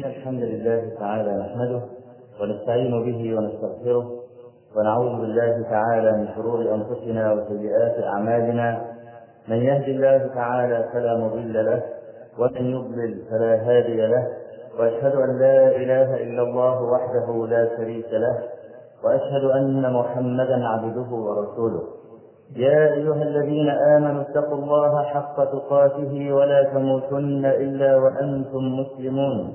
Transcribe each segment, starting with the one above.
إن الحمد لله تعالى نحمده ونستعين به ونستغفره ونعوذ بالله تعالى من شرور أنفسنا وسيئات أعمالنا. من يهد الله تعالى فلا مضل له ومن يضلل فلا هادي له. وأشهد أن لا إله إلا الله وحده لا شريك له وأشهد أن محمدا عبده ورسوله. يا أيها الذين آمنوا اتقوا الله حق تقاته ولا تموتن إلا وأنتم مسلمون.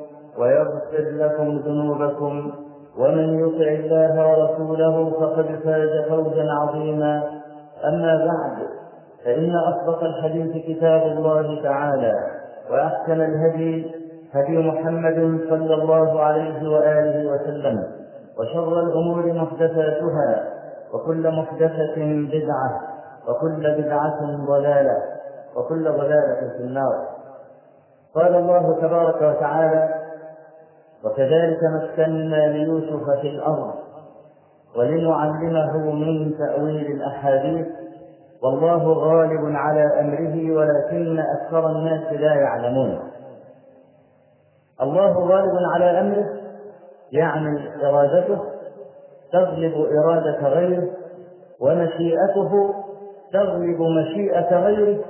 ويغفر لكم ذنوبكم ومن يطع الله ورسوله فقد فاز فوزا عظيما. أما بعد فإن أصدق الحديث كتاب الله تعالى وأحسن الهدي هدي محمد صلى الله عليه وآله وسلم وشر الأمور محدثاتها وكل محدثة بدعة وكل بدعة ضلالة وكل ضلالة في النار. قال الله تبارك وتعالى وكذلك مكنا ليوسف في الأرض ولنعلمه من تأويل الأحاديث والله غالب على أمره ولكن أكثر الناس لا يعلمون. الله غالب على أمره يعني إرادته تغلب إرادة غيره ومشيئته تغلب مشيئة غيره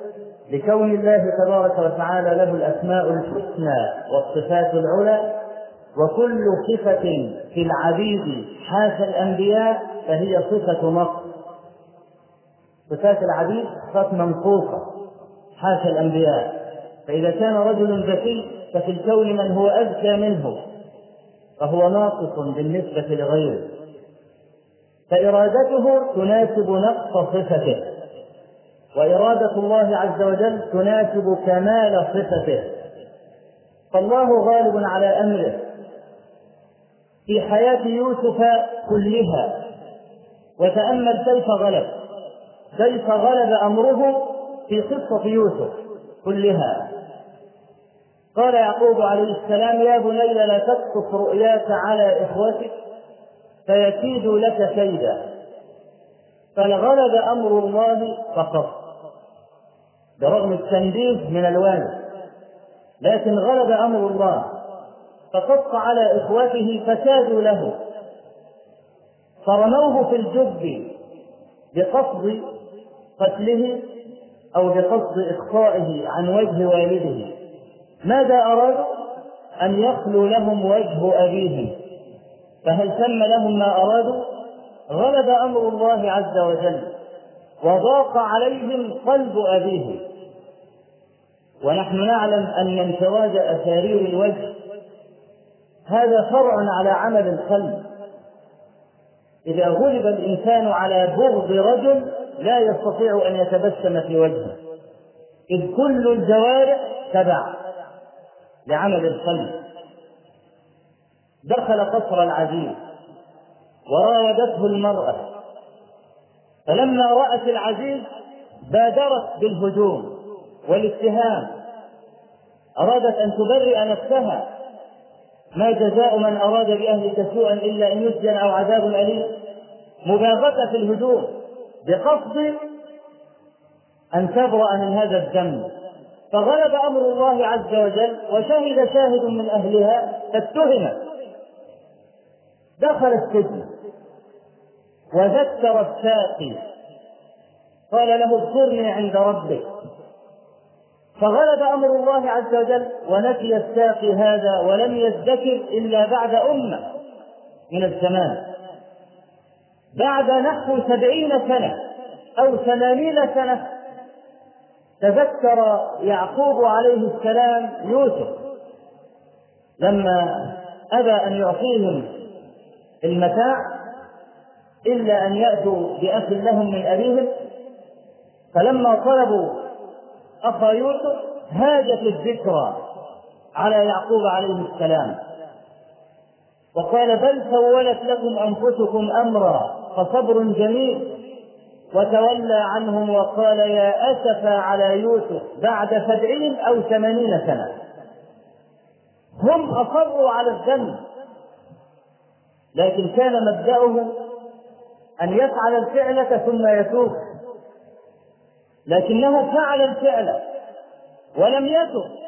لكون الله تبارك وتعالى له الأسماء الحسنى والصفات العلى وكل صفة في العبيد حاشا الأنبياء فهي صفة نقص صفات العبيد صفات منقوصة حاشا الأنبياء. فإذا كان رجل ذكي ففي الكون من هو أذكى منه فهو ناقص بالنسبة لغيره. فإرادته تناسب نقص صفته وإرادة الله عز وجل تناسب كمال صفته. فالله غالب على أمره في حياة يوسف كلها. وتأمل كيف غلب. كيف غلب أمره في قصة يوسف كلها. قال يعقوب عليه السلام يا بني لا تقصص رؤياك على إخوتك فيكيدوا لك كيدا. فغلب أمر الله فقط. برغم التنبيه من الوالد. لكن غلب أمر الله. فقص على إخوته فكادوا له فرموه في الجب بقصد قتله أو بقصد إخفائه عن وجه والده ماذا أرادوا؟ أن يخلو لهم وجه أبيهم فهل تم لهم ما أرادوا؟ غلب أمر الله عز وجل وضاق عليهم قلب أبيهم ونحن نعلم أن انفراد أسارير الوجه هذا فرع على عمل القلب إذا غلب الإنسان على بغض رجل لا يستطيع أن يتبسم في وجهه. إذ كل الجوارح تبع لعمل القلب دخل قصر العزيز وراودته المرأة. فلما رأت العزيز بادرت بالهجوم والاتهام. أرادت أن تبرئ نفسها. ما جزاء من أراد بأهلك سوءا إلا أن يسجن أو عذاب أليم؟ مباغتة في الهجوم بقصد أن تبرأ من هذا الذنب. فغلب أمر الله عز وجل وشهد شاهد من أهلها فاتهمت دخل السجن. وذكر الساقي. قال له اذكرني عند ربك. فغلب أمر الله عز وجل ونسي الساقي هذا ولم يذكر إلا بعد أمة من الزمان. بعد نحو سبعين سنة أو ثمانين سنة تذكر يعقوب عليه السلام يوسف لما أبى أن يعطيهم المتاع إلا أن يأتوا بأخ لهم من أبيهم. فلما طلبوا أخا يوسف هاجت الذكرى على يعقوب عليه السلام. وقال بل سولت لكم أنفسكم أمرا فصبر جميل. وتولى عنهم وقال يا أسف على يوسف بعد سبعين أو ثمانين سنة. هم أصروا على الذنب لكن كان مبدأهم أن يفعل الفعلة ثم يتوب. لكنه فعل الفعل ولم يتب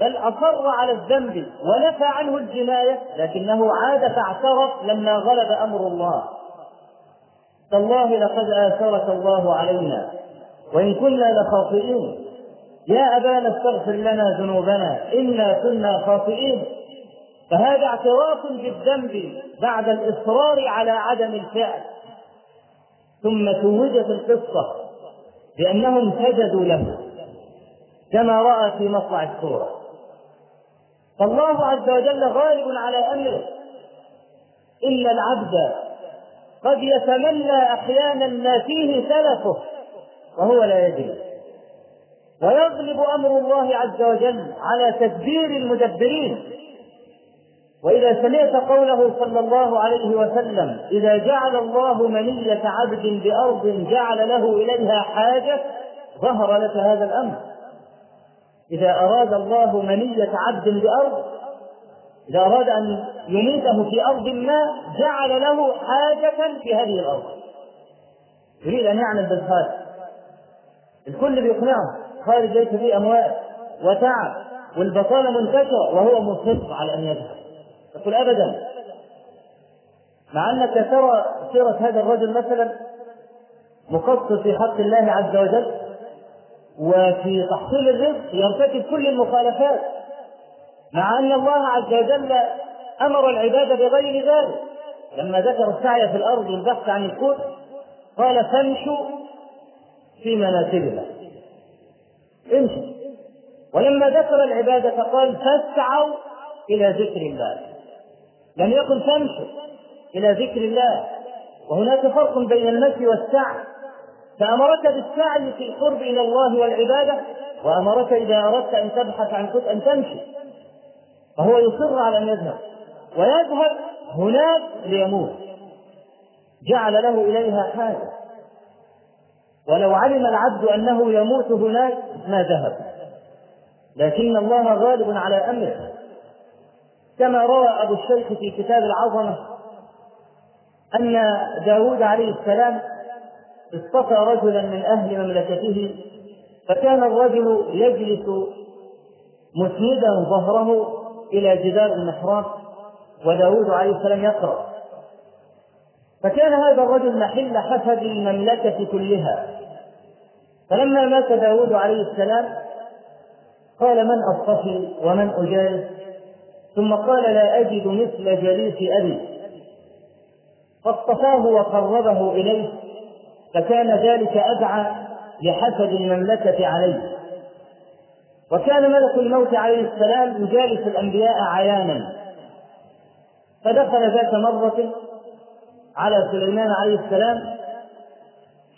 بل أصر على الذنب ونفى عنه الجناية لكنه عاد فاعترف لما غلب أمر الله. تالله لقد آثرك الله علينا وإن كنا لخاطئين. يا أبانا استغفر لنا ذنوبنا إنا كنا خاطئين. فهذا اعتراف بالذنب بعد الإصرار على عدم الفعل. ثم توجت القصة بأنهم سجدوا له كما رأى في مطلع السورة فالله عز وجل غالب على أمره. إن العبد قد يتمنى أحيانا ما فيه سلفه وهو لا يدري. ويغلب أمر الله عز وجل على تدبير المدبرين. وإذا سمعت قوله صلى الله عليه وسلم إذا جعل الله منية عبد بأرض جعل له إليها حاجة ظهر لك هذا الأمر. إذا أراد الله منية عبد بأرض إذا أراد أن يميته في أرض ما جعل له حاجة في هذه الأرض. يريد أن يعمل بالخارج. الكل بيقنعه. خارج ليس فيه أموال وتعب والبطالة منتشرة وهو مصر على أن يذهب. يقول أبدا. مع أنك ترى سيرة هذا الرجل مثلا مقصر في حق الله عز وجل وفي تحصيل الرزق يرتكب كل المخالفات. مع أن الله عز وجل أمر العباد بغير ذلك. لما ذكر السعي في الأرض والبحث عن الكون قال فامشوا في مناكبها امشوا. ولما ذكر العبادة قال فاسعوا إلى ذكر الله. لم يكن تمشوا إلى ذكر الله. وهناك فرق بين المشي والسعي. فأمرك بالسعي في القرب إلى الله والعبادة وأمرك إذا أردت أن تبحث عن كتب أن تمشي. فهو يصر على أن يذهب. ويذهب هناك ليموت. جعل له إليها حاجة. ولو علم العبد أنه يموت هناك ما ذهب. لكن الله غالب على أمره. كما روى أبو الشيخ في كتاب العظمة أن داود عليه السلام اصطفى رجلا من أهل مملكته فكان الرجل يجلس مسندا ظهره إلى جدار المحراب وداود عليه السلام يقرأ. فكان هذا الرجل محل حسد المملكة كلها. فلما مات داود عليه السلام قال من أصطفي ومن أجالس ثم قال لا أجد مثل جليس أبي. فاصطفاه وقربه إليه فكان ذلك أدعى لحسد المملكة عليه. وكان ملك الموت عليه السلام يجالس الأنبياء عيانا. فدخل ذات مرة على سليمان عليه السلام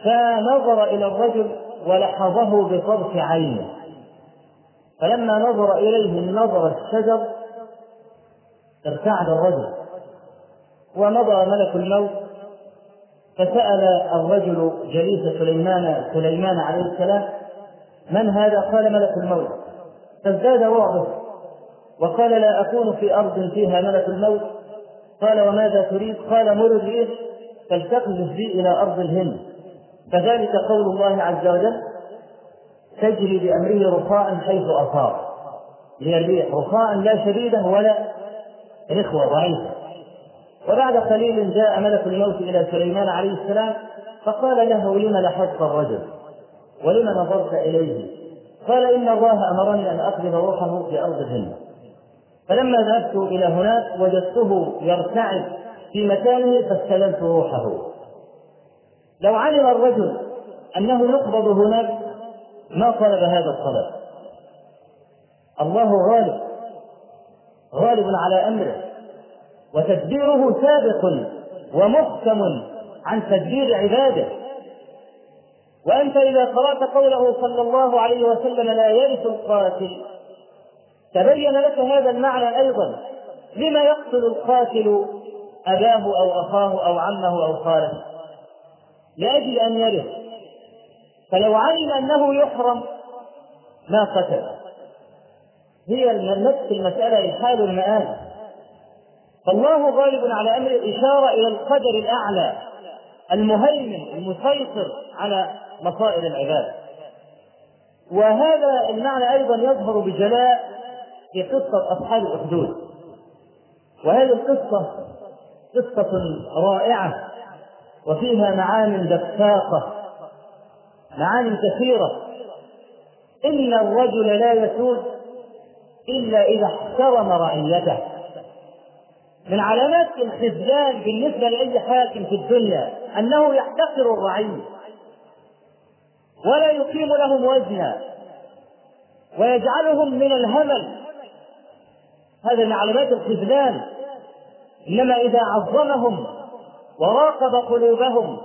فنظر إلى الرجل ولحظه بطرف عينه. فلما نظر إليه النظر الشجر ارتعد الرجل. ومضى ملك الموت فسأل الرجل جليس سليمان سليمان عليه السلام من هذا؟ قال ملك الموت. فازداد رعبه وقال لا أكون في أرض فيها ملك الموت. قال وماذا تريد؟ قال مر الريح فلتقذف بي إلى أرض الهند. فذلك قول الله عز وجل تجري بأمره رخاء حيث أصاب. هي الريح رخاء لا شديدة ولا رخوة ضعيفة. وبعد قليل جاء ملك الموت إلى سليمان عليه السلام فقال له لم لحظت الرجل؟ ولم نظرت إليه؟ قال إن الله أمرني أن أقبض روحه في أرض الهند. فلما ذهبت إلى هناك وجدته يرتعد في مكانه فاستلمت روحه. لو علم الرجل أنه يقبض هناك ما طلب هذا الطلب الله غالب. غالب على أمره. وتدبيره سابق ومحكم عن تدبير عباده. وأنت إذا قرأت قوله صلى الله عليه وسلم لا يرث القاتل تبين لك هذا المعنى أيضا. لما يقتل القاتل أباه أو أخاه أو عمه أو خاله؟ لأجل أن يرث. فلو علم أنه يحرم ما قتل. هي نفس المسألة الحال المآل فالله غالب على أمر الإشارة إلى القدر الأعلى المهيمن المسيطر على مصائر العباد. وهذا المعنى أيضا يظهر بجلاء في قصة أصحاب الأخدود. وهذه القصة قصة رائعة وفيها معان دفاقة معان كثيرة. إن الرجل لا يسود إلا إذا احترم رعيته. من علامات الخذلان بالنسبة لأي حاكم في الدنيا أنه يحتقر الرعية ولا يقيم لهم وزنا ويجعلهم من الهمل. هذا من علامات الخذلان إنما إذا عظمهم وراقب قلوبهم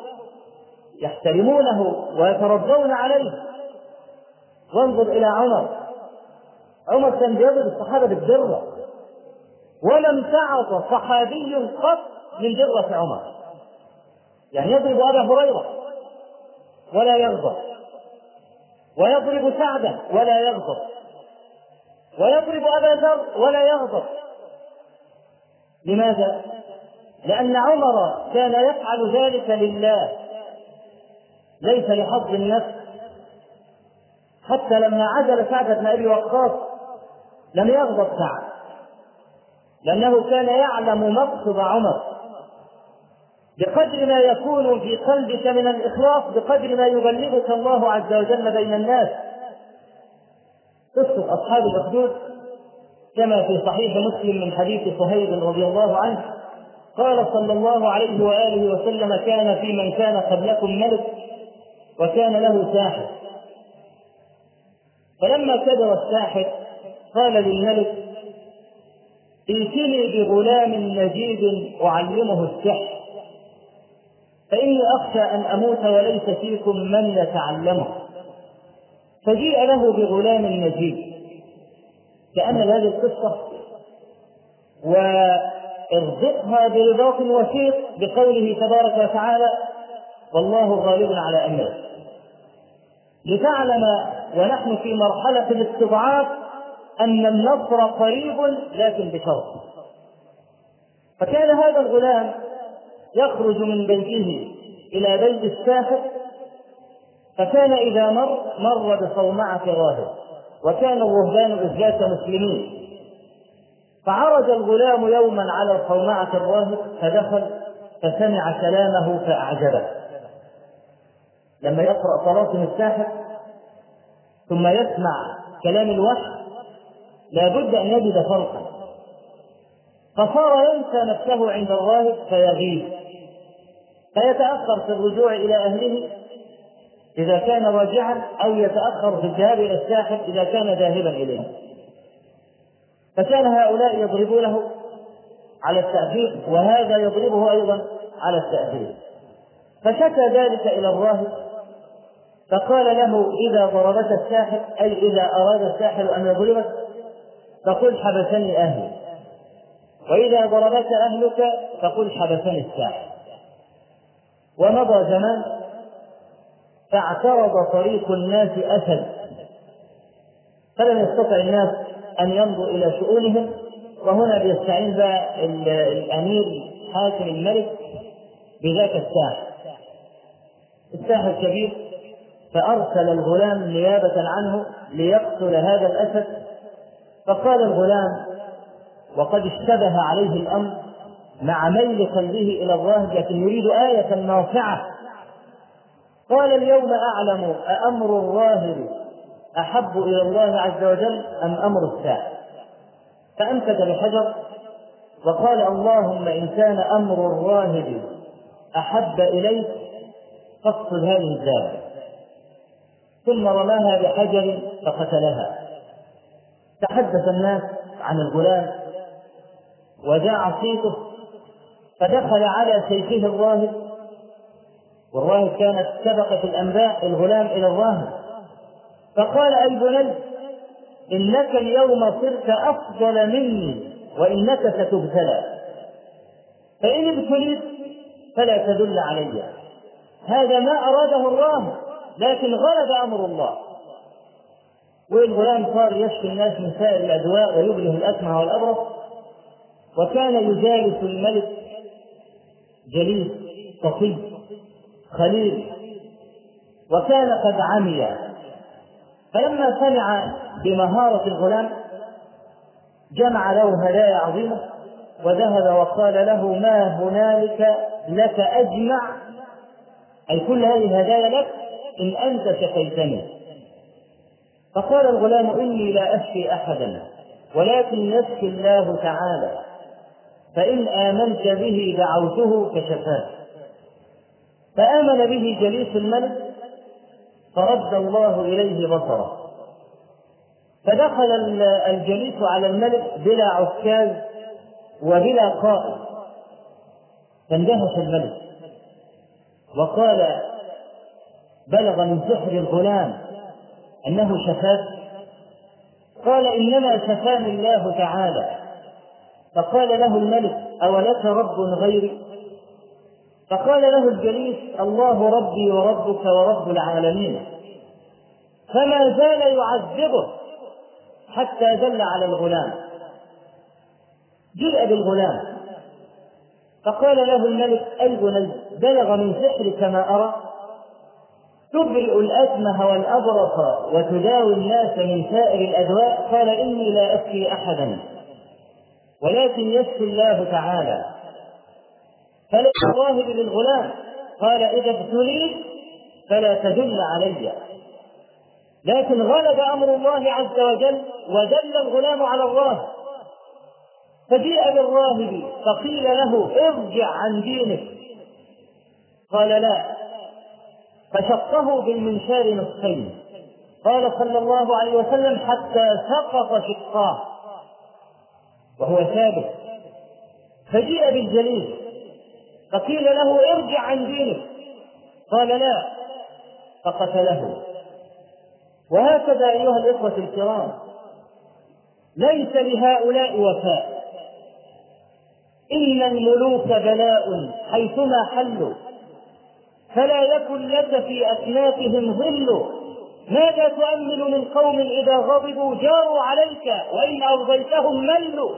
يحترمونه ويترضون عليه. وانظر إلى عمر. عمر كان بيضرب الصحابة بالدرة. ولم تعط صحابي قط من درة عمر. يعني يضرب أبا هريرة ولا يغضب. ويضرب سعدا ولا يغضب. ويضرب أبا ذر ولا يغضب. لماذا؟ لأن عمر كان يفعل ذلك لله. ليس لحظ النفس. حتى لما عزل سعد بن أبي وقاص لم يغضب سعد. لأنه كان يعلم مقصد عمر. بقدر ما يكون في قلبك من الإخلاص بقدر ما يبلغك الله عز وجل بين الناس. قصة أصحاب الأخدود كما في صحيح مسلم من حديث صهيب رضي الله عنه قال صلى الله عليه وآله وسلم كان في من كان قبلكم ملك وكان له ساحر. فلما كبر الساحر قال للملك ائتني بغلام نجيب أعلمه السحر فإني أخشى أن أموت وليس فيكم من يتعلمه. فجيء له بغلام نجيب تأمل هذه القصة وارزقها برباط وثيق بقوله تبارك وتعالى والله غالب على أمره لتعلم ونحن في مرحلة الاستضعاف أن النصر قريب لكن بشرط. فكان هذا الغلام يخرج من بيته إلى بيت الساحر فكان إذا مر مر بصومعة راهب وكان الرهبان بالذات مسلمين. فعرج الغلام يوما على صومعة الراهب فدخل فسمع كلامه فأعجبه. لما يقرأ طلاسم الساحر ثم يسمع كلام الوحي لابد أن يجد فرقا. فصار ينسى نفسه عند الراهب فيغيب. فيتأخر في الرجوع إلى أهله إذا كان راجعا أو يتأخر في الذهاب إلى الساحر إذا كان ذاهبا إليه. فكان هؤلاء يضربونه على التأخير وهذا يضربه أيضا على التأخير فشكى ذلك إلى الراهب فقال له إذا ضربك الساحر أي إذا أراد الساحر أن يضربك فقل حبسني أهلي. وإذا ضربك أهلك فقل حبسني الساحر ومضى زمان فاعترض طريق الناس أسد. فلم يستطع الناس أن ينظروا إلى شؤونهم. وهنا بيستعين بقى الأمير حاكم الملك بذاك الساحر الساحر كبير فأرسل الغلام نيابة عنه ليقتل هذا الأسد. فقال الغلام وقد اشتبه عليه الأمر مع ميل قلبه إلى الراهب لكن يريد آية نافعة قال اليوم أعلم أأمر الراهب أحب إلى الله عز وجل أم أمر الساعة؟ فأمسك بحجر وقال اللهم إن كان أمر الراهب أحب إليك فاقصد هذه الدابة ثم رماها بحجر فقتلها. تحدث الناس عن الغلام وجاع صيته فدخل على سيفه الراهب والراهب كانت سبقت الأنباء الغلام إلى الراهب. فقال أي بني إنك اليوم صرت أفضل مني وإنك ستبتلى. فإن ابتليت فلا تدل علي. هذا ما أراده الله لكن غلب أمر الله. والغلام صار يشفي الناس من سائر الأدواء ويبله الأكمه والأبرص. وكان يجالس الملك جليس صفي خليل. وكان قد عمي. فلما سمع بمهارة الغلام جمع له هدايا عظيمة وذهب وقال له ما هنالك لك أجمع؟ أي كل هذه الهدايا لك إن أنت شفيتني فقال الغلام إني لا أشفي أحدا ولكن يشفي الله تعالى فإن آمنت به دعوته فشفاه فآمن به جليس الملك فرد الله إليه بصره. فدخل الجليس على الملك بلا عكاز وبلا قائد. فاندهش الملك وقال بلغ من سحر الغلام أنه شفاك قال إنما شفاني الله تعالى. فقال له الملك أولك رب غيري؟ فقال له الجليس الله ربي وربك ورب العالمين. فما زال يعذبه حتى دل على الغلام. جيء بالغلام. فقال له الملك أي بني بلغ من سحرك ما أرى؟ تبرئ الأكمه والأبرص وتداوي الناس من سائر الأدواء قال إني لا أشفي أحدا. ولكن يشفي الله تعالى. فليس الراهب للغلام. قال إذا ابتليت فلا تدل علي. لكن غلب أمر الله عز وجل ودل الغلام على الراهب فجيء بالراهب فقيل له ارجع عن دينك. قال لا. فشقه بالمنشار نصفين. قال صلى الله عليه وسلم حتى سقط شقاه. وهو ثابت. فجيء بالجليل. فقيل له ارجع عن دينك. قال لا. فقتله. وهكذا أيها الإخوة الكرام. ليس لهؤلاء وفاء. إن الملوك بلاء حيثما حلوا. فلا يكن لك في اكنافهم ظل. ماذا تؤمل من قوم إذا غضبوا جاروا عليك وإن أرضيتهم ملوا؟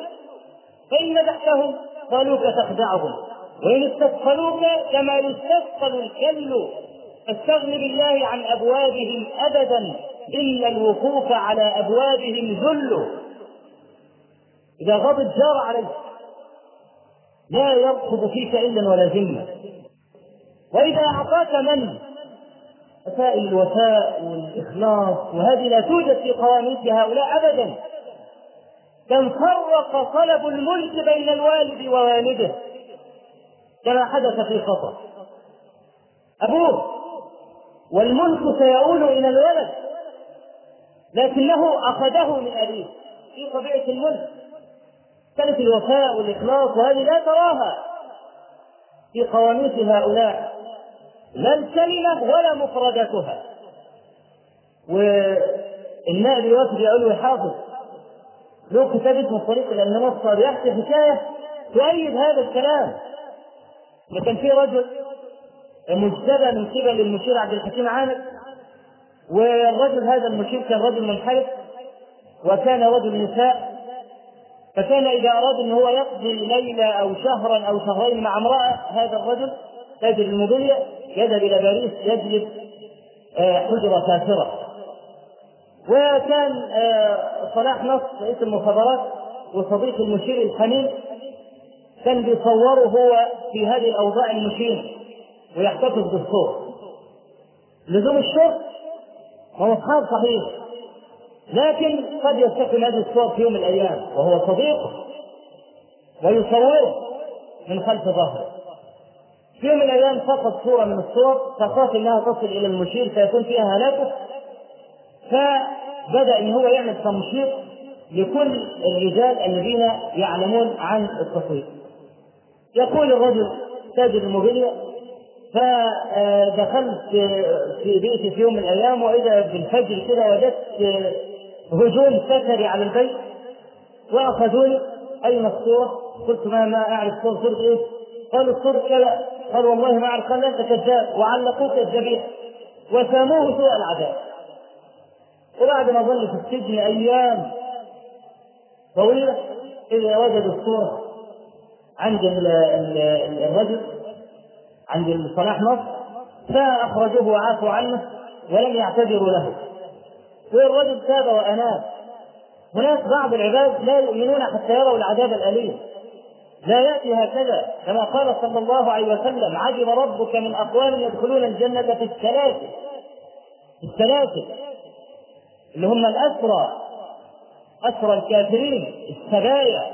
فإن مدحتهم قالوك تخدعهم. وإن استثقلوك كما يستثقل الكل. فاستغن بالله عن أبوابهم أبدا. إلا الوقوف على أبوابهم ذل. إذا غضب جار عليك. لا يرقب فيك إلا ولا ذمة. وإذا أعطاك من؟ مسائل الوفاء والإخلاص وهذه لا توجد في قواميس هؤلاء أبدا. كم فرق طلب الملك بين الوالد ووالده؟ كما حدث في قطر أبوه والملك سيؤول إلى الولد لكنه أخذه من أبيه. في طبيعة الملك كانت الوفاء والإخلاص وهذه لا تراها في قواميس هؤلاء. لا الكلمة ولا مفرداتها والنائب يوسف يقول حافظ له كتاب اسمه الطريق إلى المنصه بيحكي حكاية تؤيد هذا الكلام. كان في رجل مجتبى من قبل المشير عبد الحكيم عامر والرجل هذا المشير كان رجل منحرف وكان رجل نساء فكان إذا أراد إن هو يقضي ليلة أو شهرا أو شهرين مع امرأة هذا الرجل تاجر الموبيليا يذهب إلى باريس يجلب حجره كافرة. وكان صلاح نصر رئيس المخابرات وصديق المشير الحميد كان بيصوره هو في هذه الأوضاع المشينه ويحتفظ بالصور لزوم الشرط هو اصحاب صحيح لكن قد يستخدم هذه الصور في يوم من الأيام وهو صديقه ويصوره من خلف ظهره. في يوم من الأيام سقط صورة من الصور فخاف إنها تصل إلى المشير فيكون فيها هلاكة فبدأ إن هو يعمل تمشيط لكل الرجال الذين يعلمون عن التصوير يقول الرجل تاجر الموبيليا فدخلت في بيتي في يوم من الأيام وإذا بالفجر كده وجدت هجوم سكري على البيت وأخذوني أين الصورة؟ قلت ما ما أعرف صورة صورة إيه؟ قالوا الصورة كذا قال والله ما اعرف قال أنت كذاب وعلقوك الذبيحه وساموه سوء العذاب. وبعد ما ظل في السجن أيام طويلة إذا وجدوا الصورة عند الرجل عند صلاح نصر فاخرجوه وعافوا عنه ولم يعتذروا له. والرجل تاب وأناب. هناك بعض العباد لا يؤمنون حتى يروا العذاب الأليم. لا يأتي هكذا. كما قال صلى الله عليه وسلم عجب ربك من اقوام يدخلون الجنة في السلاسل. السلاسل. اللي هم الأسرى. أسرى الكافرين السبايا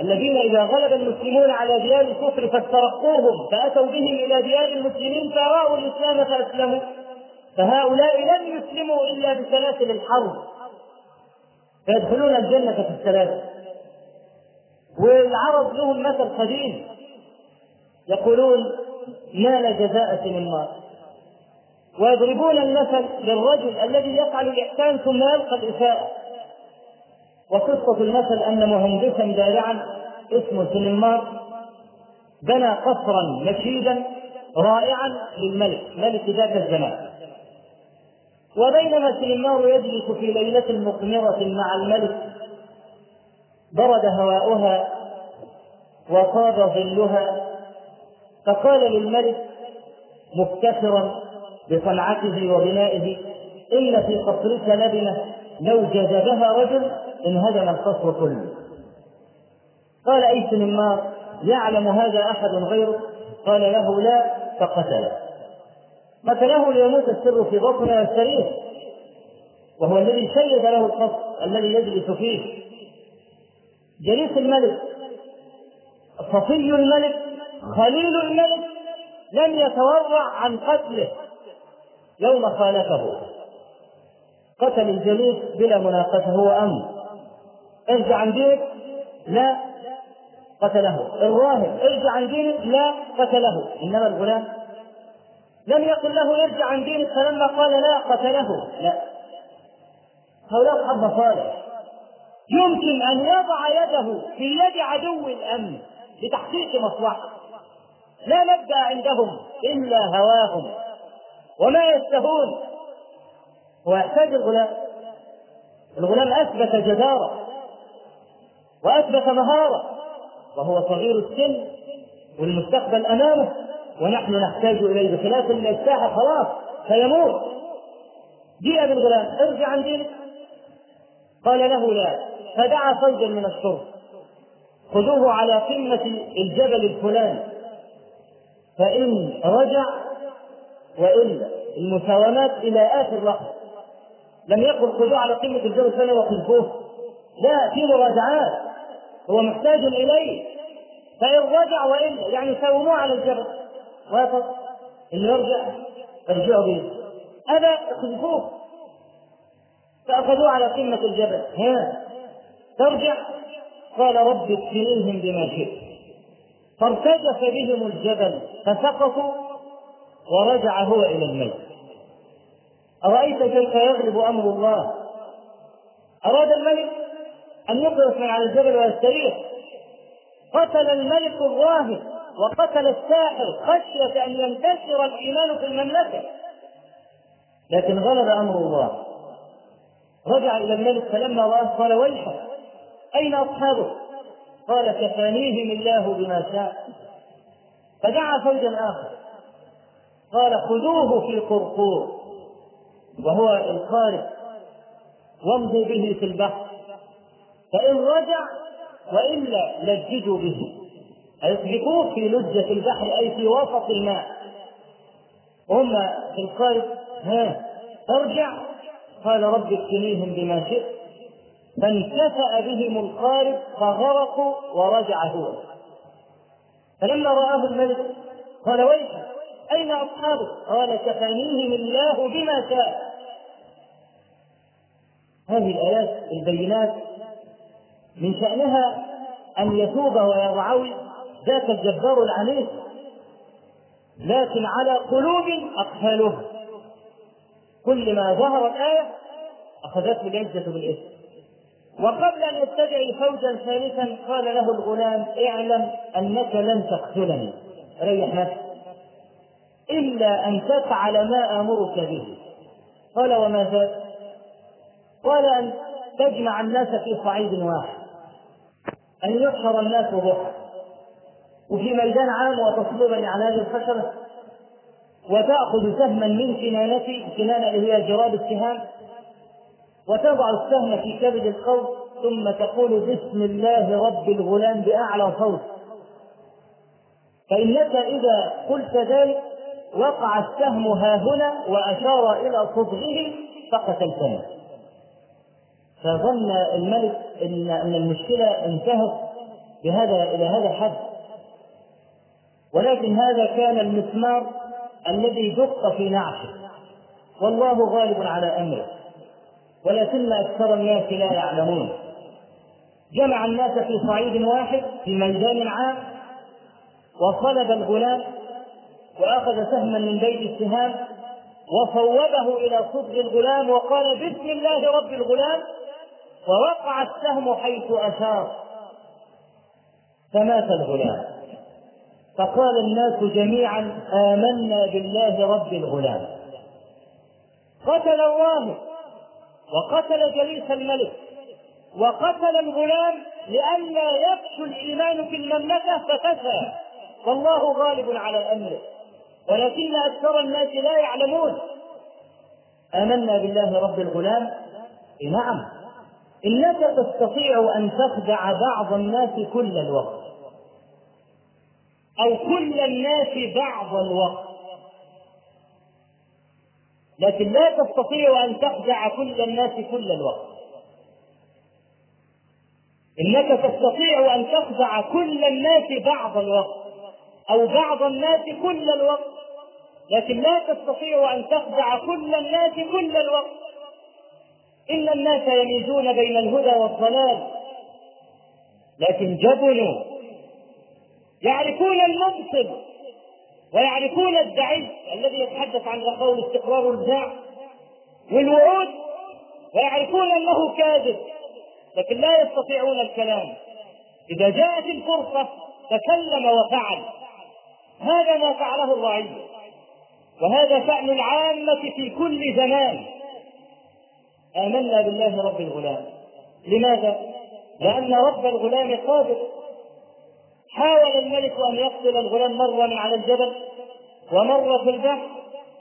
الذين إذا غلب المسلمون على ديار الكفر فاسترقوهم فأتوا بهم إلى ديار المسلمين فرأوا الإسلام فأسلموا. فهؤلاء لم يسلموا إلا بسلاسل الحرب. فيدخلون الجنة في السلاسل. والعرب لهم مثل قديم. يقولون نال جزاء النار. ويضربون المثل للرجل الذي يفعل الإحسان ثم يلقى الإساءة. وقصة المثل أن مهندسا بارعا اسمه سليمان بنى قصرا مشيدا رائعا للملك ملك ذاك الزمان. وبينما سليمان يجلس في ليلة مقمرة مع الملك برد هواؤها وطاب ظلها فقال للملك مفتخرا بصنعته وبنائه إن في قصرك لبنة لو جذبها رجل انهدم القصر كله. قال أي سنمار يعلم هذا أحد غيره قال له لا فقتله. قتله ليموت السر في بطنه والسرير وهو الذي شيد له القصر الذي يجلس فيه. جليس الملك صفي الملك خليل الملك لم يتورع عن قتله يوم خالفه. قتل الجليس بلا مناقشة هو أمر ارجع عن دينك لا قتله. الراهب ارجع عن دينك لا قتله. إنما الغلام. لم يقل له ارجع عن دينك فلما قال لا قتله. لا. هؤلاء اصحاب مصالح يمكن أن يضع يده في يد عدو الأمن لتحقيق مصلحه لا مبدأ عندهم إلا هواهم. وما يشتهون ويحتاج الغلام. الغلام أثبت جدارة وأثبت مهارة وهو صغير السن والمستقبل أمامه ونحن نحتاج إليه بخلاف اللي الساحه خلاص سيموت جيء بالغلام ارجع عن دينك. قال له لا. فدعا فوجا من الشرطه خذوه على قمة الجبل الفلاني. فإن رجع وإلا المساومات إلى آخر لحظة. لم يقل خذوه على قمة الجبل الفلاني وخذوه. لا في مراجعات. هو محتاج إليه. فإن رجع وإلا يعني ساوموه على الجبل. وافق. اللي يرجع ارجعوا به. أبى اخذفوه فأخذوه على قمة الجبل. ها. ترجع قال رب اكفنيهم بما شئت. فارتجف بهم الجبل فسقطوا ورجع هو إلى الميت أرأيت كيف يغلب أمر الله؟ أراد الملك أن يقف من على الجبل ويستريح. قتل الملك الراهب وقتل الساحر خشية أن ينتشر الإيمان في المملكة. لكن غلب أمر الله. رجع إلى الملك فلما رآه قال ويحك أين أصحابه؟ قال كفانيهم الله بما شاء. فدعا فوجا آخر. قال خذوه في قرقور. وهو الخارج وامضوا به في البحر. فإن رجع وإلا لجدوا به. أي في لجة البحر أي في وسط الماء. هم في الخارج ها ارجع. قال رب اكفنيهم بما شئت. فانكفأ بهم القارب فغرقوا ورجع هو. فلما رآه الملك قال ويحك أين أصحابك؟ قال كفانيهم الله بما شاء. هذه الآيات البينات من شأنها أن يتوب ويرعوي ذاك الجبار العنيف لكن على قلوب أقفالها. كل ما ظهرت آية أخذته العزة بالإثم. وقبل أن يتبع فوجا ثالثا قال له الغلام اعلم أنك لن تقتلني. ريح نفسك إلا أن تفعل ما آمرك به. قال وما ذاك قال أن تجمع الناس في صعيد واحد. أن يحشر الناس ضحى. وفي ميدان عام وتصلبني على هذه الخشبة وتأخذ سهما من كنانتي كنانة اللي هي جراب السهام. وتضع السهم في كبد القوس ثم تقول بسم الله رب الغلام بأعلى صوت. فإنك إذا قلت ذلك وقع السهم ها هنا وأشار إلى صدغه فقتلتني. فظن الملك ان إن المشكلة انتهت بهذا إلى هذا الحد. ولكن هذا كان المسمار الذي دق في نعشه. والله غالب على أمره. ولكن أكثر الناس لا يعلمون. جمع الناس في صعيد واحد في ميدان عام وصلب الغلام وأخذ سهما من بيت السهام وصوبه إلى صدر الغلام وقال بسم الله رب الغلام ووقع السهم حيث أشار. فمات الغلام. فقال الناس جميعا آمنا بالله رب الغلام. قتل الله. وقتل جليس الملك. وقتل الغلام لئلا يفشو الإيمان في المملكة ففشى. والله غالب على أمره. ولكن أكثر الناس لا يعلمون. آمنا بالله رب الغلام. نعم. إنك تستطيع أن تخدع بعض الناس كل الوقت. أو كل الناس بعض الوقت. لكن لا تستطيع أن تخدع كل الناس كل الوقت. إنك تستطيع أن تخدع كل الناس بعض الوقت أو بعض الناس كل الوقت لكن لا تستطيع أن تخدع كل الناس كل الوقت. إن الناس يميزون بين الهدى والضلال لكن جبنوا يعرفون المنصب. ويعرفون الدعي الذي يتحدث عن رخاء الاستقرار والباع والوعود ويعرفون أنه كاذب لكن لا يستطيعون الكلام. إذا جاءت الفرصة تكلم وفعل. هذا ما فعله الرعيه وهذا شان العامة في كل زمان. آمنا بالله رب الغلام. لماذا؟ لأن رب الغلام قادر. حاول الملك أن يقتل الغلام مرة من على الجبل ومرة في البحر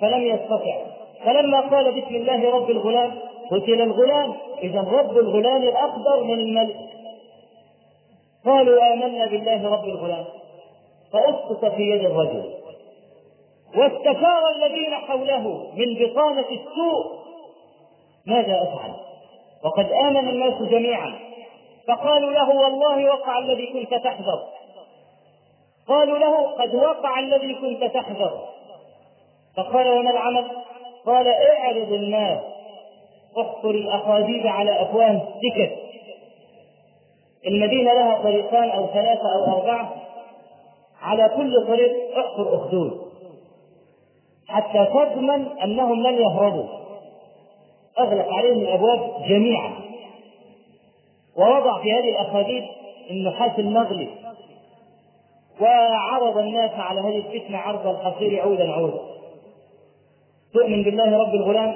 فلم يستطع. فلما قال بسم الله رب الغلام قتل الغلام إذا رب الغلام أقدر من الملك. قالوا آمنا بالله رب الغلام فأسقط في يد الرجل. واستشار الذين حوله من بطانة السوء. ماذا أفعل؟ وقد آمن الناس جميعا. فقالوا له والله وقع الذي كنت تحذر. قالوا له قد وقع الذي كنت تحذر. فقال وما العمل؟ قال اعرض الناس احفر الاخاديد على أفواه السكك المدينة لها طريقان أو ثلاثة أو أربعة. على كل طريق احفر أخدود. حتى تضمن أنهم لن يهربوا. أغلق عليهم الأبواب جميعا. ووضع في هذه الأخاديد النحاس المغلي وعرض الناس على هذه الفتنة عرض الحصير عودا عودا تؤمن بالله رب الغلام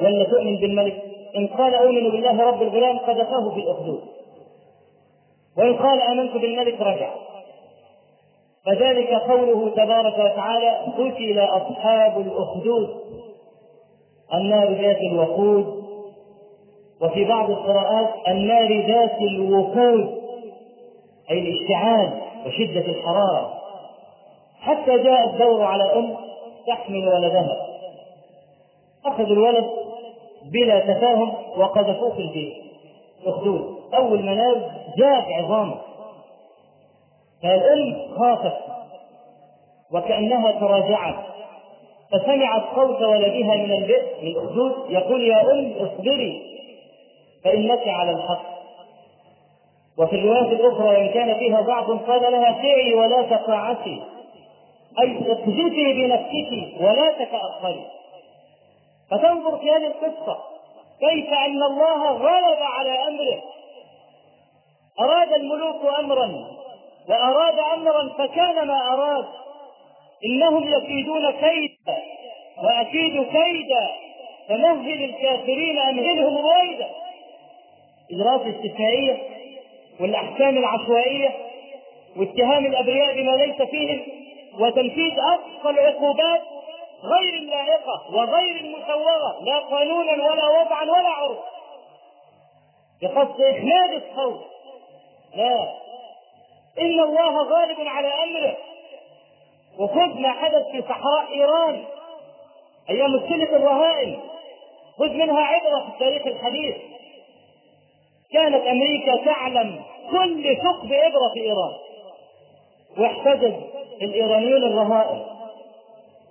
ولا تؤمن بالملك؟ إن قال أؤمن بالله رب الغلام قذفه في الأخدود وإن قال آمنت بالملك رجع. فذلك قوله تبارك وتعالى قتل أصحاب الأخدود. النار ذات الوقود. وفي بعض القراءات النار ذات الوقود. أي الاشتعال. وشدة الحرارة. حتى جاء الدور على أم تحمل ولدها. أخذوا الولد بلا تفاهم وقذفوه في البيت. أخدود أول ما نام زاد عظامه فالأم خافت وكأنها تراجعت. فسمعت صوت ولدها من البئر من الأخدود يقول يا أم اصبري فإنك على الحق. وفي الرواية الأخرى وإن كان فيها ضعف قال لها سعي ولا تقاعسي. أي اقذفي بنفسك ولا تتأخري. فتنظر في هذه القصة. كيف أن الله غلب على أمره. أراد الملوك أمرا وأراد أمرا فكان ما أراد. إنهم يكيدون كيدا وأكيد كيدا. فمهل الكافرين أمهلهم رويدا إجراءات استثنائية والأحكام العشوائية واتهام الأبرياء بما ليس فيهم وتنفيذ أقصى العقوبات غير اللائقة وغير المسوغة لا قانونا ولا وضعا ولا عرف بقصد إخماد الصوت. لا. إن الله غالب على أمره. وخذ ما حدث في صحراء إيران أيام السلة الرهائن. خذ منها عبرة في التاريخ الحديث. كانت أمريكا تعلم كل ثقب إبرة في إيران. واحتجز الإيرانيون الرهائن.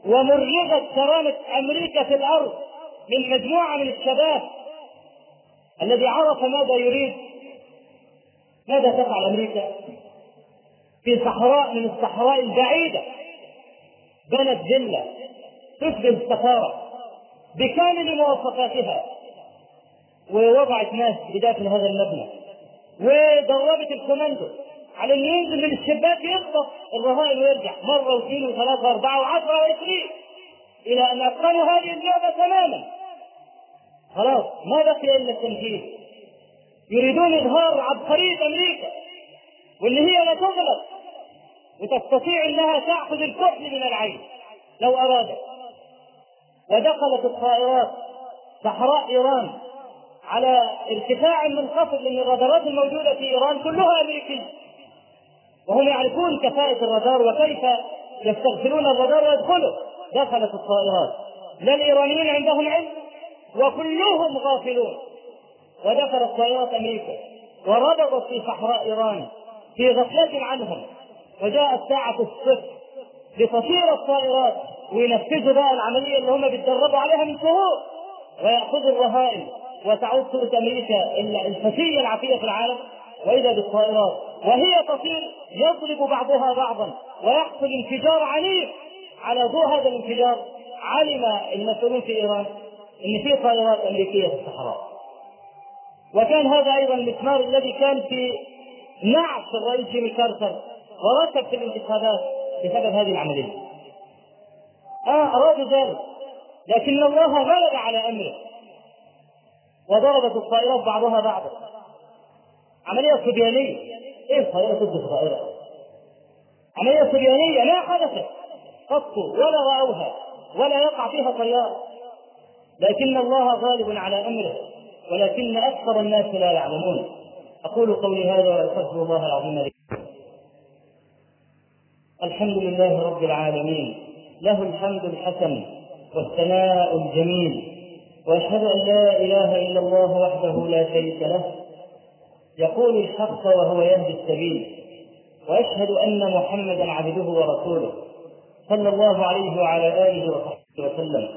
ومرغت كرامة أمريكا في الأرض من مجموعة من الشباب الذي عرف ماذا يريد. ماذا تفعل أمريكا؟ في صحراء من الصحراء البعيدة بنت فيلا تشبه السفارة بكامل مواصفاتها ووضعت ناس بداخل هذا المبنى. ودربت الكوماندو. على انه ينزل من الشباك يخطف. الرهائن ويرجع مرة واثنين وثلاثة وأربعة وعشرة وعشرين. إلى أن اتقنوا هذه اللعبة تماما. خلاص ما بقي إلا التنفيذ يريدون إظهار عبقريه أمريكا. واللي هي لا تغلب وتستطيع إنها تأخذ الكحل من العين. لو أرادت. ودخلت الطائرات. صحراء إيران. على ارتفاع منخفض لأن الرادارات الموجودة في إيران كلها أمريكية. وهم يعرفون كفاءة الرادار وكيف يستغفلون الرادار ويدخلوا دخلت الطائرات. لا الإيرانيين عندهم علم وكلهم غافلون. ودخلت طائرات أمريكا. وربطت في صحراء إيران في غفلة عنهم. وجاءت ساعة الصفر لتطير الطائرات وينفذوا بقى العملية اللي هم بيتدربوا عليها من شهور ويأخذوا الرهائن. وتعود صورة أمريكا الفتية العافية في العالم وإذا بالطائرات وهي تطير يضرب بعضها بعضا ويحصل انفجار عنيف. على ضوء هذا الانفجار علم المسؤولون في إيران أن في طائرات أمريكية في الصحراء. وكان هذا أيضا المسمار الذي كان في نعش الرئيس جيمي كارتر وركب في الانتخابات بسبب هذه العملية. آه أرادوا ذلك لكن الله غلب على أمره. وضربت الطائرات بعضها بعضا. عملية صبيانية. إيه الطائرة ضد الطائرة؟ عملية صبيانية ما حدثت قط ولا رأوها ولا يقع فيها طيار. لكن الله غالب على أمره ولكن أكثر الناس لا يعلمون. أقول قولي هذا وأستغفر الله العظيم لي. الحمد لله رب العالمين له الحمد الحسن والثناء الجميل. وأشهد أن لا إله إلا الله وحده لا شريك له. يقول الحق وهو يهدي السبيل. وأشهد أن محمدا عبده ورسوله. صلى الله عليه وعلى آله وصحبه وسلم.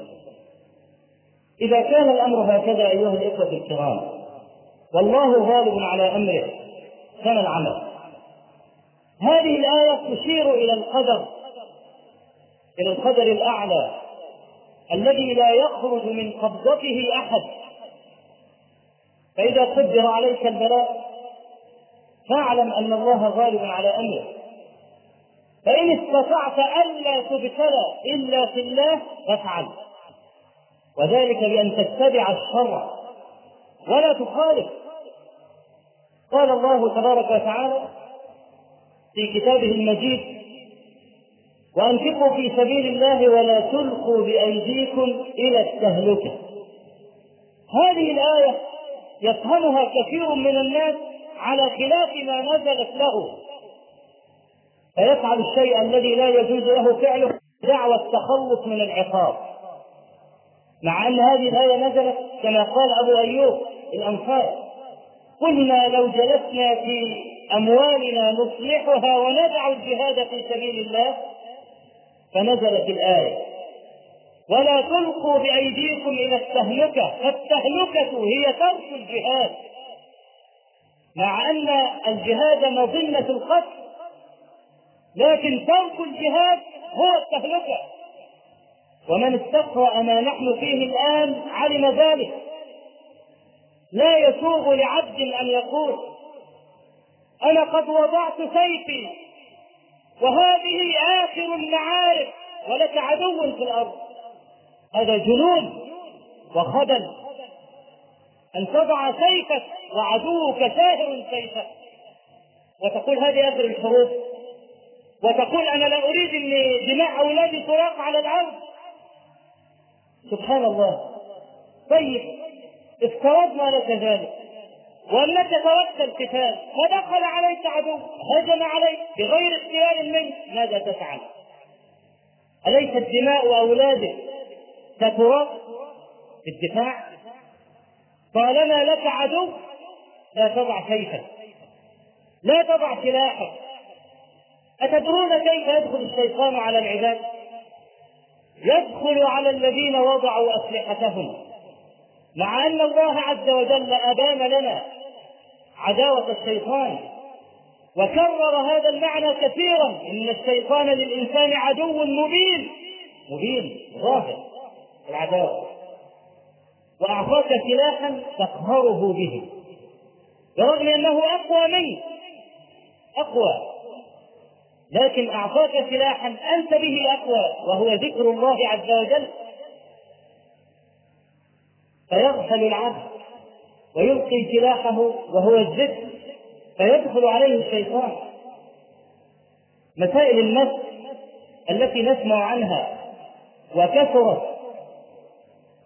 إذا كان الأمر هكذا أيها الإخوة الكرام والله غالب على أمره. كان العمل. هذه الآية تشير إلى القدر إلى القدر الأعلى. الذي لا يخرج من قبضته أحد. فإذا قدر عليك البلاء فاعلم أن الله غالب على أمره. فإن استطعت ألا تبتلى إلا في الله فافعل. وذلك بأن تتبع الشرع. ولا تخالف. قال الله تبارك وتعالى في كتابه المجيد وأنفقوا في سبيل الله ولا تلقوا بأيديكم إلى التهلكة. هذه الآية يفهمها كثير من الناس على خلاف ما نزلت له. فيفعل الشيء الذي لا يجوز له فعله دعوى التخلص من العقاب. مع أن هذه الآية نزلت كما قال أبو أيوب الانصاري قلنا لو جلسنا في أموالنا نصلحها وندع الجهاد في سبيل الله فنزلت الآية. ولا تلقوا بايديكم إلى التهلكه فالتهلكه هي ترك الجهاد. مع أن الجهاد مظنة القتل لكن ترك الجهاد هو التهلكة. ومن استقرأ ما نحن فيه الآن علم ذلك. لا يسوغ لعبد أن يقول أنا قد وضعت سيفي وهذه آخر المعارف ولك عدو في الأرض. هذا جنون وخبل أن تضع سيفك وعدوك ساهر سيفك. وتقول هذه آخر الحروب وتقول أنا لا أريد ان دماء أولادي تراق على الأرض. سبحان الله. طيب افترضنا لك ذلك. وانك تركت القتال. فدخل عليك عدو هجم عليك بغير اختيار منك ماذا تفعل؟ اليست دماء اولادك ستراق بالدفاع طالما لك عدو. لا تضع سيفك. لا تضع سلاحك. أتدرون كيف يدخل الشيطان على العباد؟ يدخل على الذين وضعوا أسلحتهم. مع أن الله عز وجل أبان لنا عداوة الشيطان. وكرر هذا المعنى كثيرا. إن الشيطان للإنسان عدو مبين. مبين ظاهر العداوة. وأعطاك سلاحا تقهره به. برغم أنه أقوى منك. أقوى. لكن أعطاك سلاحا أنت به أقوى وهو ذكر الله عز وجل. فيغفل العبد. ويلقي سلاحه وهو الذكر فيدخل عليه الشيطان. مسائل النفس التي نسمع عنها وكثرت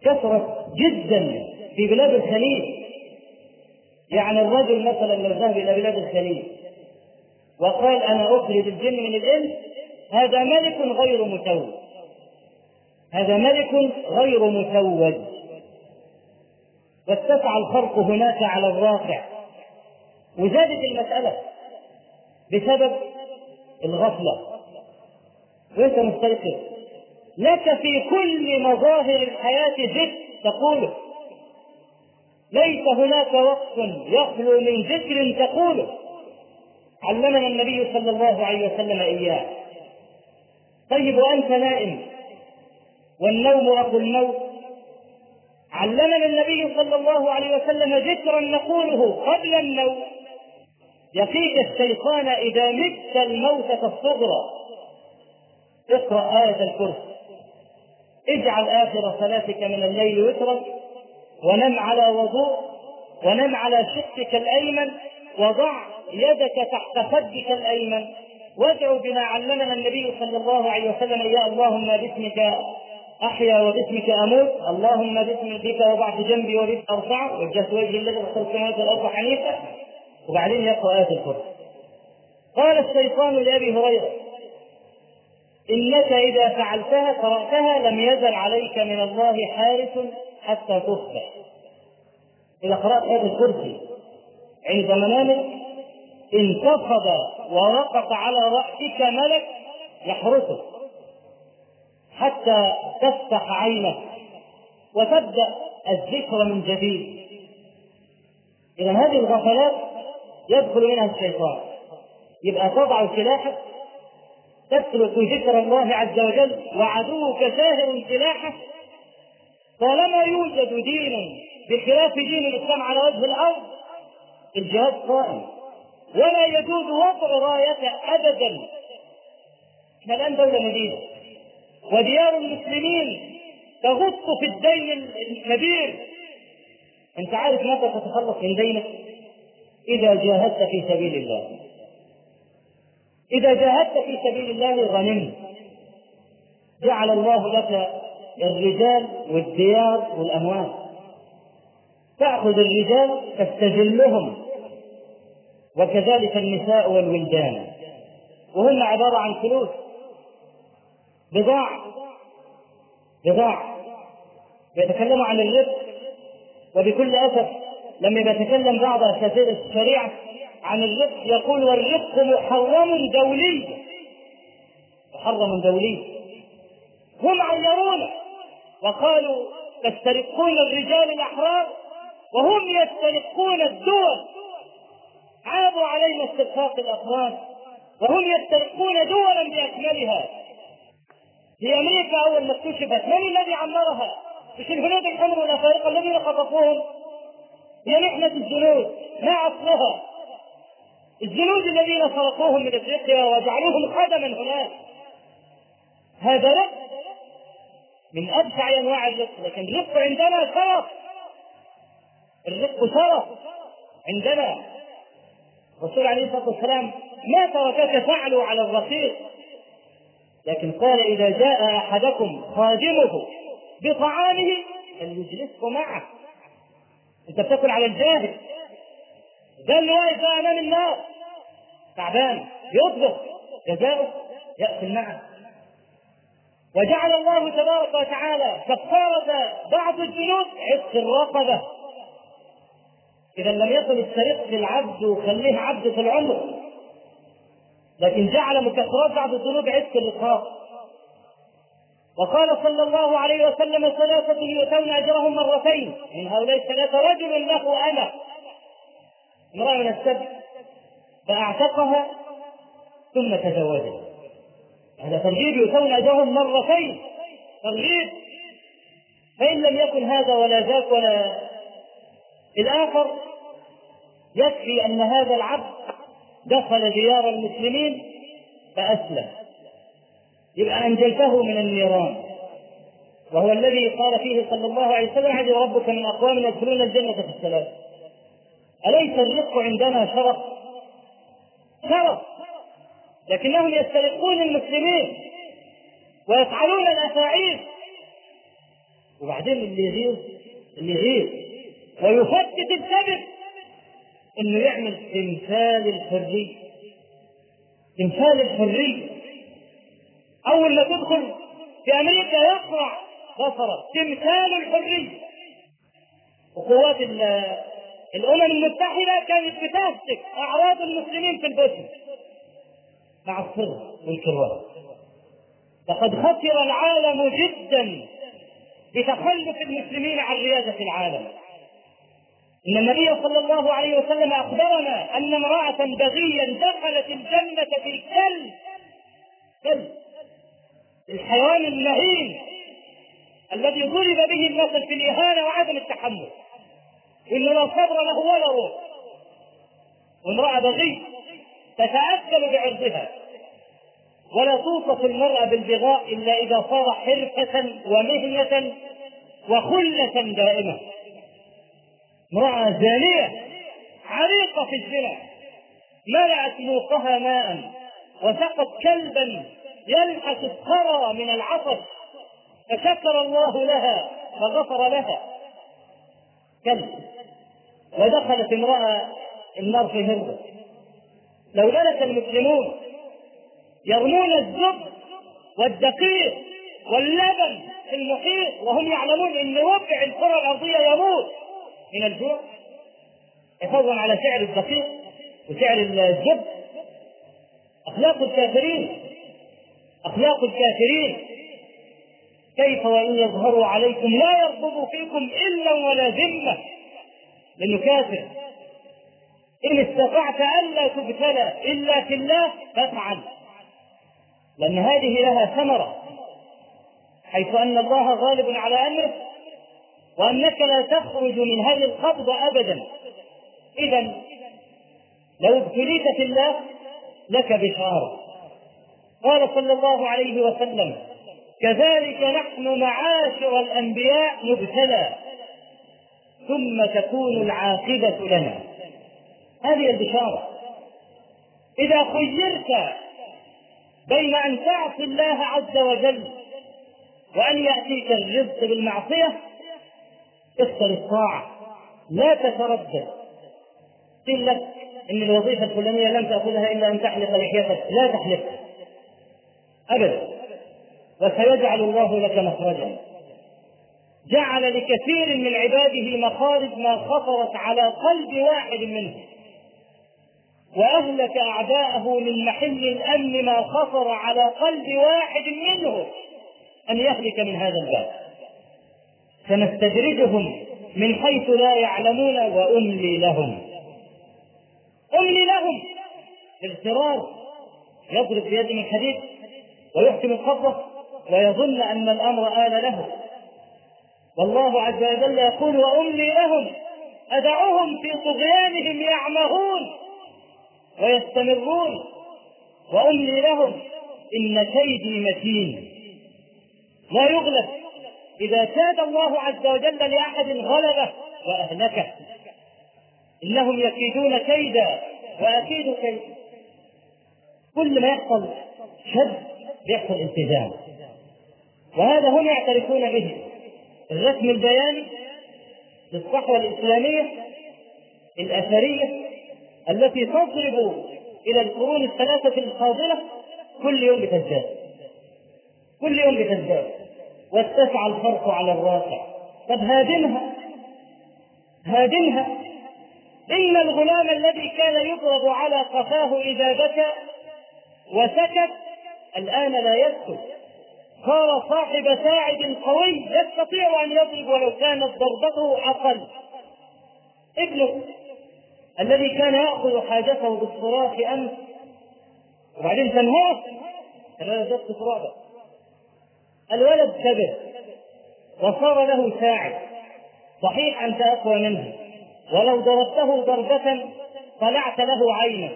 كثرت جدا في بلاد الخليج يعني الرجل مثلا لو ذهب إلى بلاد الخليج وقال أنا أخرج الجن من الإنس هذا ملك غير متوج. هذا ملك غير متوج. واتسع الخرق هناك على الواقع. وزادت المسألة بسبب الغفلة. وانت مستيقظ لك في كل مظاهر الحياة ذكر تقوله ليس هناك وقت يخلو من ذكر تقوله علمنا النبي صلى الله عليه وسلم إياه. طيب وأنت نائم. والنوم أخو الموت علمنا النبي صلى الله عليه وسلم ذكرا نقوله قبل النوم يقيك الشيطان إذا مت الموتة الصغرى. اقرأ آية الكرسي. اجعل آخر صلاتك من الليل وترا ونم على وضوء ونم على شقك الأيمن وضع يدك تحت خدك الأيمن. وادعو بما علمنا النبي صلى الله عليه وسلم يا اللهم باسمك أحيا وباسمك أموت. اللهم باسم بك وضعت جنبي وبك ارفع وجهت وجهي الذي خلق السماوات والارض حنيفا وبعدين يقرا إيه الكرسي قال الشيطان لأبي هريرة إنك إذا فعلتها قرأتها لم يزل عليك من الله حارس حتى تصبح إذا قرأت إيه الكرسي عند منامك انتفض ورقص على رأسك ملك يحرسك. حتى تفتح عينك وتبدأ الذكر من جديد. إذا هذه الغفلات يدخل منها الشيطان. يبقى تضع سلاحك تترك ذكر الله عز وجل وعدوك ساهر سلاحه طالما يوجد دين بخلاف دين الإسلام على وجه الأرض الجهاد قائم. ولا يجوز وضع رايته ابدا. إحنا الآن دولة مدينة. وديار المسلمين تغط في الدين الكبير. انت عارف متى تتخلص من دينك؟ إذا جاهدت في سبيل الله. إذا جاهدت في سبيل الله غنمت. جعل الله لك الرجال والديار والأموال. تأخذ الرجال تستجلهم. وكذلك النساء والولدان. وهن عبارة عن فلوس. بضاعة بضاعة يتكلموا عن الرزق وبكل أسف لما يتكلم بعض أساتذة الشريعة عن الرزق يقول والرزق محرم دولي. محرم دولي. هم عيرونا وقالوا تسترقون الرجال الأحرار وهم يسترقون الدول. عابوا علينا استرقاق الأفراد وهم يسترقون دولا بأكملها. في أمريكا أول ما اكتشفت من الذي عمرها؟ مش الهنود الحمر والافارقه الذين خطفوهم؟ هي محنة الجنود ما أصلها الجنود الذين سرقوهم من إفريقيا وجعلوهم خدما هناك. هذا رق من أبشع أنواع الرق لكن الرق عندنا شرف الرق شرف عندنا. الرسول عليه الصلاة والسلام ما تركك فعلوا على الرقيق. لكن قال إذا جاء أحدكم خادمه بطعامه فليجلسه معه. أنت بتاكل على الجاهل. ده اللي واقف امام الناس تعبان. يطبخ. جزاؤه يأكل معه. وجعل الله تبارك وتعالى كفارة بعض الجنود عتق الرقبة. إذا لم يكن السرق للعبد وخليه عبد في العمر. لكن جعل مكفرات بعض الذنوب عتق الرقاب وقال صلى الله عليه وسلم ثلاثة يؤتون أجرهم مرتين من هؤلاء الثلاثة رجل له أنا امرأة من السبت فأعتقها ثم تزوجها. هذا ترغيب يؤتون أجرهم مرتين. ترغيب. فإن لم يكن هذا ولا ذاك ولا الآخر يكفي أن هذا العبد دخل ديار المسلمين فأسلم. يبقى أنجيته من النيران. وهو الذي قال فيه صلى الله عليه وسلم عجب ربك من أقوام يدخلون الجنة في السلام. أليس الرق عندنا شرف؟ شرف. لكنهم يسترقون المسلمين ويفعلون الأفاعيل. وبعدين اللي يغيظ اللي يغيظ ويفتت السبب. إنه يعمل تمثال الحرية. تمثال الحرية. أول ما تدخل في أمريكا يقرع بصرك تمثال الحرية. وقوات الأمم المتحدة كانت بتمسك أعراض المسلمين في البشر مع السر والكروات لقد خسر العالم جدا بتخلف المسلمين عن ريادة العالم. إن النبي صلى الله عليه وسلم أخبرنا أن امرأة بغيا دخلت الجنة في الكلب. كلب. الحيوان المهين الذي ضرب به المثل في الإهانة وعدم التحمل. إنه لا صبر له ولا روح. وامرأة بغي تتأكل بعرضها. ولا توصف المرأة بالبغاء إلا إذا صار حرفة ومهنة وخلة دائمة. امرأة زانية عريقة في الزنا ملأت موقها ماء وسقت كلبا يلحس الثرى من العطش فشكر الله لها فغفر لها. كلب ودخلت امرأة النار في هرة لو جلس المسلمون يرمون الزبد والدقيق واللبن في المحيط وهم يعلمون إن ربع الكره الأرضية يموت من الجوع حفاظا على سعر الدقيق وسعر الزبد أخلاق الكافرين أخلاق الكافرين. كيف وإن يظهروا عليكم لا يرقبوا فيكم إلا ولا ذمة. لأنه كافر إن استطعت ألا تبتلى إلا في الله فافعل. لأن هذه لها ثمرة حيث أن الله غالب على أمره وأنك لا تخرج من هذه القبضة أبدا. إذا لو ابتليت في الله لك بشارة. قال صلى الله عليه وسلم كذلك نحن معاشر الأنبياء نبتلى ثم تكون العاقبة لنا. هذه البشارة. إذا خيرت بين أن تعصي الله عز وجل وأن يأتيك الرزق بالمعصية اختر الطاعة لا تتردد. قيل لك إن الوظيفة الفلانية لم تأخذها إلا أن تحلق لحيتك. لا تحلق أبدا. وسيجعل الله لك مخرجا. جعل لكثير من عباده مخارج ما خطرت على قلب واحد منهم وأهلك أعداءه من محل الأمن ما خطر على قلب واحد منهم أن يهلك من هذا الباب. سنستدرجهم من حيث لا يعلمون وأملي لهم. أملي لهم. اغترار يضرب بيد من حديد ويحكم القبضة ويظن أن الأمر آل له. والله عز وجل يقول وأملي لهم. أدعهم في طغيانهم يعمهون ويستمرون. وأملي لهم. إن كيدي متين. لا يغلب إذا كاد الله عز وجل لأحد غلبه وأهلكه. إنهم يكيدون كيدا وأكيد كيدا كل ما يحصل شد يحصل التزام وهذا هم يعترفون به. الرسم البياني للصحوة الإسلامية الأثرية التي تضرب إلى القرون الثلاثة الفاضلة كل يوم بتزداد. كل يوم بتزداد. واتسع الفرق على الواقع طب هادمها. هادمها. إن الغلام الذي كان يضرب على قفاه إذا بكى وسكت الآن لا يسكت. صار صاحب ساعد قوي يستطيع أن يضرب ولو كانت ضربته أقل. ابنه الذي كان يأخذ حاجته بالصراخ أمس. وبعدين تنهار. ثلاثة ضبط رعبة الولد كبر وصار له ساعد. صحيح أنت أقوى منه. ولو ضربته ضربة طلعت له عينا.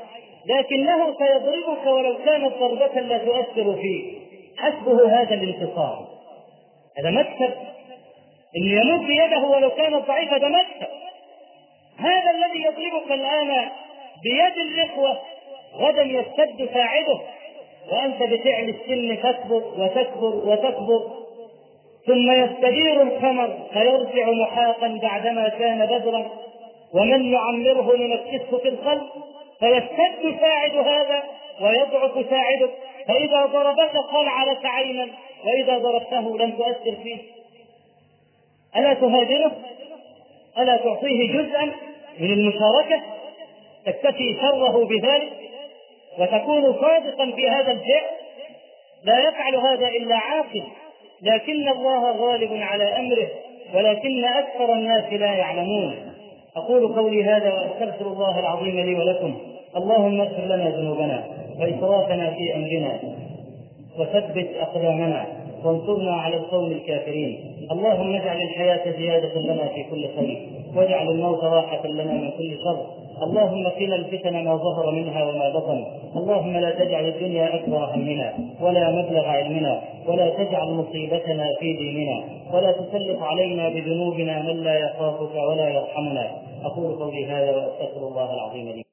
لكنه سيضربك ولو كانت ضربة لا تؤثر فيه حسبه هذا الانتصار. هذا مكسب إن يمد بيده ولو كانت ضعيفه ده مكسب هذا الذي يضربك الآن بيد الإخوة غدا يشتد ساعده. وأنت بفعل السن تكبر وتكبر وتكبر ثم يستدير القمر فيرجع محاقا بعدما كان بدرا ومن يعمره نمكسه في الخلق فيشتد ساعد هذا ويضعف ساعدك فإذا ضربك قلع لك عينا وإذا ضربته لم تؤثر فيه. ألا تهاجره؟ ألا تعطيه جزءا من المشاركة؟ تكتفي شره بذلك؟ وتكون صادقا في هذا الفعل لا يفعل هذا إلا عاقل لكن الله غالب على أمره ولكن أكثر الناس لا يعلمون. أقول قولي هذا وأستغفر الله العظيم لي ولكم. اللهم اغفر لنا ذنوبنا وإسرافنا في أمرنا وثبت أقدامنا وانصرنا على القوم الكافرين. اللهم اجعل الحياة زيادة لنا في كل خير. واجعل الموت راحة لنا من كل شر. اللهم قنا الفتن ما ظهر منها وما بطن. اللهم لا تجعل الدنيا أكبر همنا ولا مبلغ علمنا ولا تجعل مصيبتنا في ديننا ولا تسلط علينا بذنوبنا من لا يخافك ولا يرحمنا. أقول قولي هذا وأستغفر الله العظيم لي.